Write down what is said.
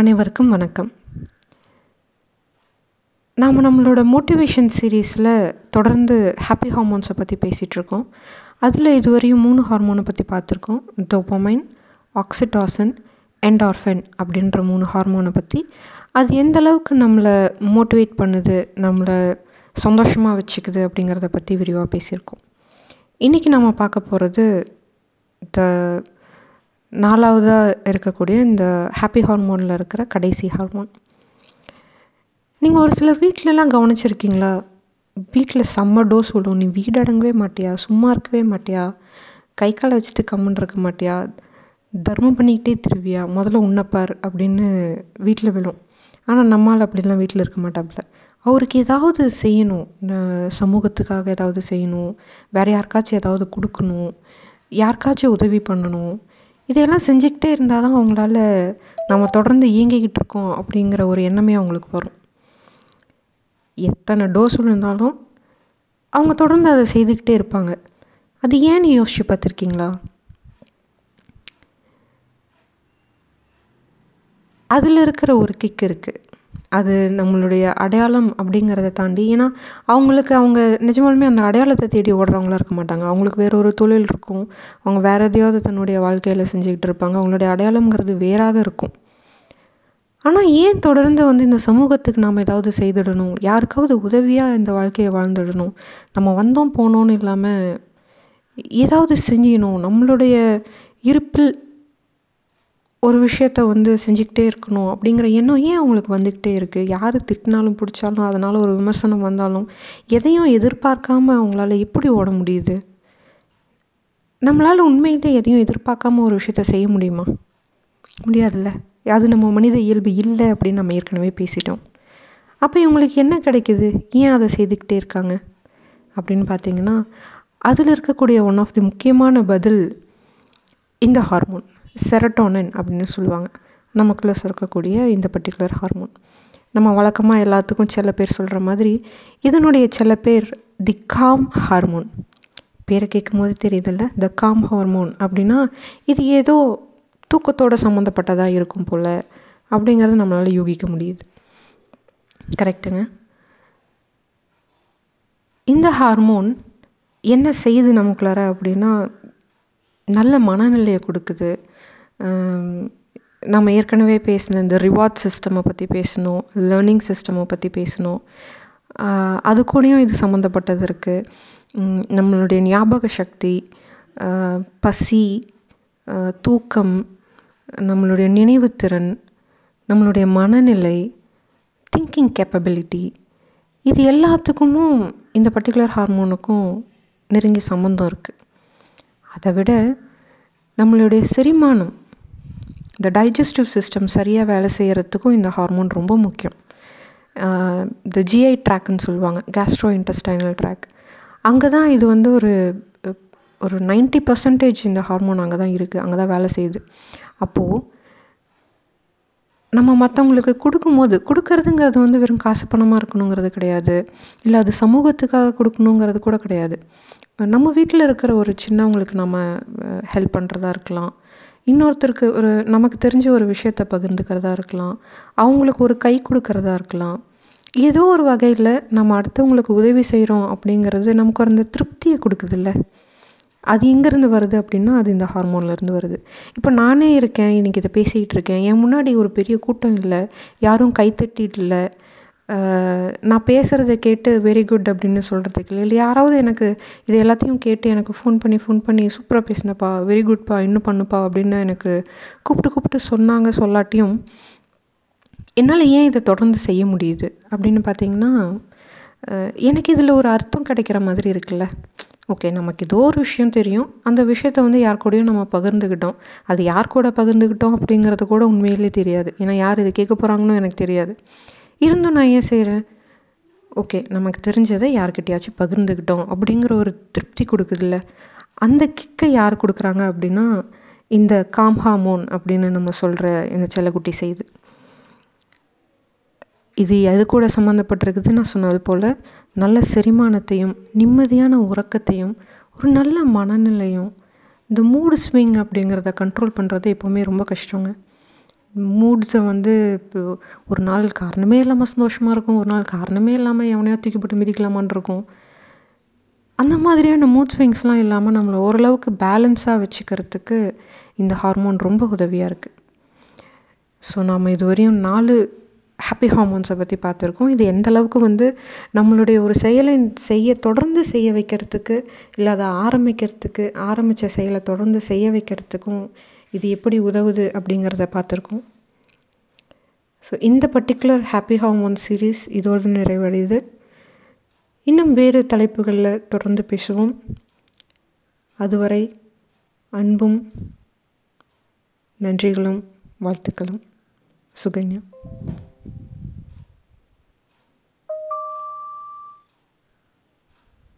அனைவருக்கும் வணக்கம். நாம் நம்மளோட மோட்டிவேஷன் சீரீஸில் தொடர்ந்து ஹாப்பி ஹார்மோன்ஸை பற்றி பேசிகிட்ருக்கோம் அதில் இதுவரையும் மூணு ஹார்மோனை பற்றி பார்த்துருக்கோம். டோப்பமைன் ஆக்சிடாசன் என்டார்ஃபன் அப்படின்ற மூணு ஹார்மோனை பற்றி அது எந்த அளவுக்கு நம்மளை மோட்டிவேட் பண்ணுது நம்மளை சந்தோஷமாக வச்சுக்குது அப்படிங்கிறத பற்றி விரிவாக பேசியிருக்கோம். இன்றைக்கி நம்ம பார்க்க போகிறது த நாலாவதாக இருக்கக்கூடிய இந்த ஹாப்பி ஹார்மோனில் இருக்கிற கடைசி ஹார்மோன் நீங்கள் ஒரு சிலர் வீட்டிலலாம் கவனிச்சிருக்கீங்களா? வீட்டில் செம்ம டோஸ் விடும் நீ வீடு அடங்கவே மாட்டியா? சும்மா இருக்கவே மாட்டியா? கை காலை வச்சுட்டு கம்முன்னு இருக்க மாட்டியா? தர்மம் பண்ணிக்கிட்டே திருவியா? முதல்ல உன்னப்பார் அப்படின்னு வீட்டில் விழும். ஆனால் நம்மால் அப்படிலாம் வீட்டில் இருக்க மாட்டாப்புல. அவருக்கு ஏதாவது செய்யணும். சமூகத்துக்காக ஏதாவது செய்யணும். வேறு யாருக்காச்சும் ஏதாவது கொடுக்கணும். யாருக்காச்சும் உதவி பண்ணணும். இதையெல்லாம் செஞ்சுக்கிட்டே இருந்தால் தான் அவங்களால நம்ம தொடர்ந்து இயங்கிக்கிட்டு இருக்கோம் அப்படிங்கிற ஒரு எண்ணமே அவங்களுக்கு வரும். எத்தனை டோஸ் விழுந்தாலும் அவங்க தொடர்ந்து அதை செய்துக்கிட்டே இருப்பாங்க. அது ஏன்னு யோசிச்சு பார்த்துருக்கீங்களா? அதில் இருக்கிற ஒரு கிக் இருக்குது அது நம்மளுடைய அடையாளம் அப்படிங்கிறத தாண்டி ஏன்னா அவங்களுக்கு அவங்க நிஜமாலுமே அந்த அடையாளத்தை தேடி ஓடுறவங்களா இருக்க மாட்டாங்க. அவங்களுக்கு வேற ஒரு தொழில் இருக்கும். அவங்க வேறு எதையாவது தன்னுடைய வாழ்க்கையில் செஞ்சுக்கிட்டு இருப்பாங்க. அவங்களுடைய அடையாளம்ங்கிறது வேறாக இருக்கும். ஆனால் ஏன் தொடர்ந்து வந்து இந்த சமூகத்துக்கு நாம் ஏதாவது செய்திடணும்? யாருக்காவது உதவியாக இந்த வாழ்க்கையை வாழ்ந்துடணும்? நம்ம வந்தோம் போனோன்னு இல்லாமல் ஏதாவது செஞ்சிடணும். நம்மளுடைய இருப்பில் ஒரு விஷயத்த வந்து செஞ்சுக்கிட்டே இருக்கணும் அப்படிங்கிற எண்ணம் ஏன் அவங்களுக்கு வந்துக்கிட்டே இருக்குது யார் திட்டினாலும் பிடிச்சாலும் அதனால் ஒரு விமர்சனம் வந்தாலும் எதையும் எதிர்பார்க்காம அவங்களால எப்படி ஓட முடியுது? நம்மளால் உண்மையிலே எதையும் எதிர்பார்க்காம ஒரு விஷயத்த செய்ய முடியுமா? முடியாதுல்ல. அது நம்ம மனித இயல்பு இல்லை அப்படின்னு நம்ம ஏற்கனவே பேசிட்டோம். அப்போ இவங்களுக்கு என்ன கிடைக்குது? ஏன் அதை செய்துக்கிட்டே இருக்காங்க? அப்படின்னு பார்த்தீங்கன்னா அதில் இருக்கக்கூடிய ஒன் ஆஃப் தி முக்கியமான பதில் இந்த ஹார்மோன் செரட்டோனின் அப்படின்னு சொல்லுவாங்க. நமக்குள்ளே சுரக்கக்கூடிய இந்த பர்டிகுலர் ஹார்மோன் நம்ம வழக்கமாக எல்லாத்துக்கும் சில பேர் சொல்கிற மாதிரி இதனுடைய சில பேர் தி காம் ஹார்மோன் பேரை கேட்கும் போது தெரியுதில்ல? த காம் ஹார்மோன் அப்படின்னா இது ஏதோ தூக்கத்தோட சம்மந்தப்பட்டதாக இருக்கும் போல் அப்படிங்கிறத நம்மளால் யூகிக்க முடியுது. கரெக்டுங்க இந்த ஹார்மோன் என்ன செய்யுது நமக்குள்ளார அப்படின்னா நல்ல மனநிலையை கொடுக்குது. நம்ம ஏற்கனவே பேசின இந்த ரிவார்ட் சிஸ்டமை பற்றி பேசணும் லேர்னிங் சிஸ்டமை பற்றி பேசணும். அது கூடயும் இது சம்மந்தப்பட்டது இருக்குது நம்மளுடைய ஞாபக சக்தி பசி தூக்கம் நம்மளுடைய நினைவுத்திறன் நம்மளுடைய மனநிலை திங்கிங் கேப்பபிலிட்டி இது எல்லாத்துக்கும் இந்த பர்டிகுலர் ஹார்மோனுக்கும் நெருங்கி சம்மந்தம் இருக்குது அதை விட நம்மளுடைய செரிமானம் இந்த டைஜஸ்டிவ் சிஸ்டம் சரியாக வேலை செய்கிறதுக்கும் இந்த ஹார்மோன் ரொம்ப முக்கியம். இந்த ஜிஐ ட்ராக்குன்னு சொல்லுவாங்க கேஸ்ட்ரோ இன்டஸ்டைனல் ட்ராக் அங்கே தான் இது வந்து ஒரு ஒரு நைன்ட்டி பர்சன்டேஜ் இந்த ஹார்மோன் அங்கே தான் இருக்குது அங்கே தான் வேலை செய்யுது. அப்போது நம்ம மற்றவங்களுக்கு கொடுக்கும்போது கொடுக்கறதுங்கிறது வந்து வெறும் காசு பணமாக இருக்கணுங்கிறது கிடையாது. இல்லை அது சமூகத்துக்காக கொடுக்கணுங்கிறது கூட கிடையாது. நம்ம வீட்டில் இருக்கிற ஒரு சின்னவங்களுக்கு நம்ம ஹெல்ப் பண்ணுறதா இருக்கலாம். இன்னொருத்தருக்கு ஒரு நமக்கு தெரிஞ்ச ஒரு விஷயத்த பகிர்ந்துக்கிறதா இருக்கலாம். அவங்களுக்கு ஒரு கை கொடுக்கறதா இருக்கலாம். ஏதோ ஒரு வகையில் நம்ம அடுத்தவங்களுக்கு உதவி செய்கிறோம் அப்படிங்கிறது நமக்கு அந்த திருப்தியை கொடுக்குதுல்ல. அது எங்கேருந்து வருது அப்படின்னா அது இந்த ஹார்மோன்லேருந்து வருது. இப்போ நானே இருக்கேன் இன்றைக்கி இதை பேசிகிட்டு இருக்கேன். என் முன்னாடி ஒரு பெரிய கூட்டம் இல்லை. யாரும் கைத்தட்டிட்டு இல்லை. நான் பேசுகிறத கேட்டு வெரி குட் அப்படின்னு சொல்கிறதுக்கு இல்லை. யாராவது எனக்கு இது எல்லாத்தையும் கேட்டு எனக்கு ஃபோன் பண்ணி ஃபோன் பண்ணி சூப்பராக பேசினப்பா வெரி குட்ப்பா இன்னும் பண்ணுப்பா அப்படின்னு எனக்கு கூப்பிட்டு கூப்பிட்டு சொன்னாங்க சொல்லாட்டியும் என்னால் ஏன் இதை தொடர்ந்து செய்ய முடியுது அப்படின்னு பார்த்தீங்கன்னா எனக்கு இதில் ஒரு அர்த்தம் கிடைக்கிற மாதிரி இருக்குல்ல. ஓகே நமக்கு ஏதோ ஒரு விஷயம் தெரியும். அந்த விஷயத்த வந்து யார் கூடயும் நம்ம பகிர்ந்துக்கிட்டோம் அது யார் கூட பகிர்ந்துக்கிட்டோம் அப்படிங்கிறது கூட உண்மையிலே தெரியாது. ஏன்னா யார் இதை கேட்க போகிறாங்கன்னு எனக்கு தெரியாது. இருந்தும் நான் ஏன் செய்கிறேன் ஓகே நமக்கு தெரிஞ்சதை யார்கிட்டயாச்சும் பகிர்ந்துக்கிட்டோம் அப்படிங்கிற ஒரு திருப்தி கொடுக்குதுல்ல. அந்த கிக்கை யார் கொடுக்குறாங்க அப்படின்னா இந்த காம் ஹார்மோன் அப்படின்னு நம்ம சொல்கிற இந்த செல்லக்குட்டி செய்து. இது எது கூட சம்மந்தப்பட்டிருக்குது நான் சொன்னது போல் நல்ல செரிமானத்தையும் நிம்மதியான உறக்கத்தையும் ஒரு நல்ல மனநிலையும் இந்த மூடு ஸ்விங் அப்படிங்கிறத கண்ட்ரோல் பண்ணுறது எப்போவுமே ரொம்ப கஷ்டங்க. மூட்ஸை வந்து இப்போ ஒரு நாள் காரணமே இல்லாமல் சந்தோஷமாக இருக்கும் ஒரு நாள் காரணமே இல்லாமல் எவனையோ தூக்கி போட்டு மிதிக்கலாமான்னு இருக்கும். அந்த மாதிரியான மூட் ஸ்விங்ஸ்லாம் இல்லாமல் நம்மளை ஓரளவுக்கு பேலன்ஸாக வச்சுக்கிறதுக்கு இந்த ஹார்மோன் ரொம்ப உதவியாக இருக்குது ஸோ நாம் இதுவரையும் நாலு ஹாப்பி ஹார்மோன்ஸை பற்றி பார்த்துருக்கோம். இது எந்த அளவுக்கு வந்து நம்மளுடைய ஒரு செயலை செய்ய தொடர்ந்து செய்ய வைக்கிறதுக்கு இல்லை அதை ஆரம்பிக்கிறதுக்கு ஆரம்பித்த செயலை தொடர்ந்து செய்ய வைக்கிறதுக்கும் இது எப்படி உதவுது அப்படிங்கிறத பார்த்துருக்கோம். ஸோ இந்த பர்டிகுலர் ஹாப்பி ஹார்மோன் சீரீஸ் இதோடு நிறைவடையுது. இன்னும் வேறு தலைப்புகளில் தொடர்ந்து பேசுவோம். அதுவரை அன்பும் நன்றிகளும் வாழ்த்துக்களும். சுகன்யா.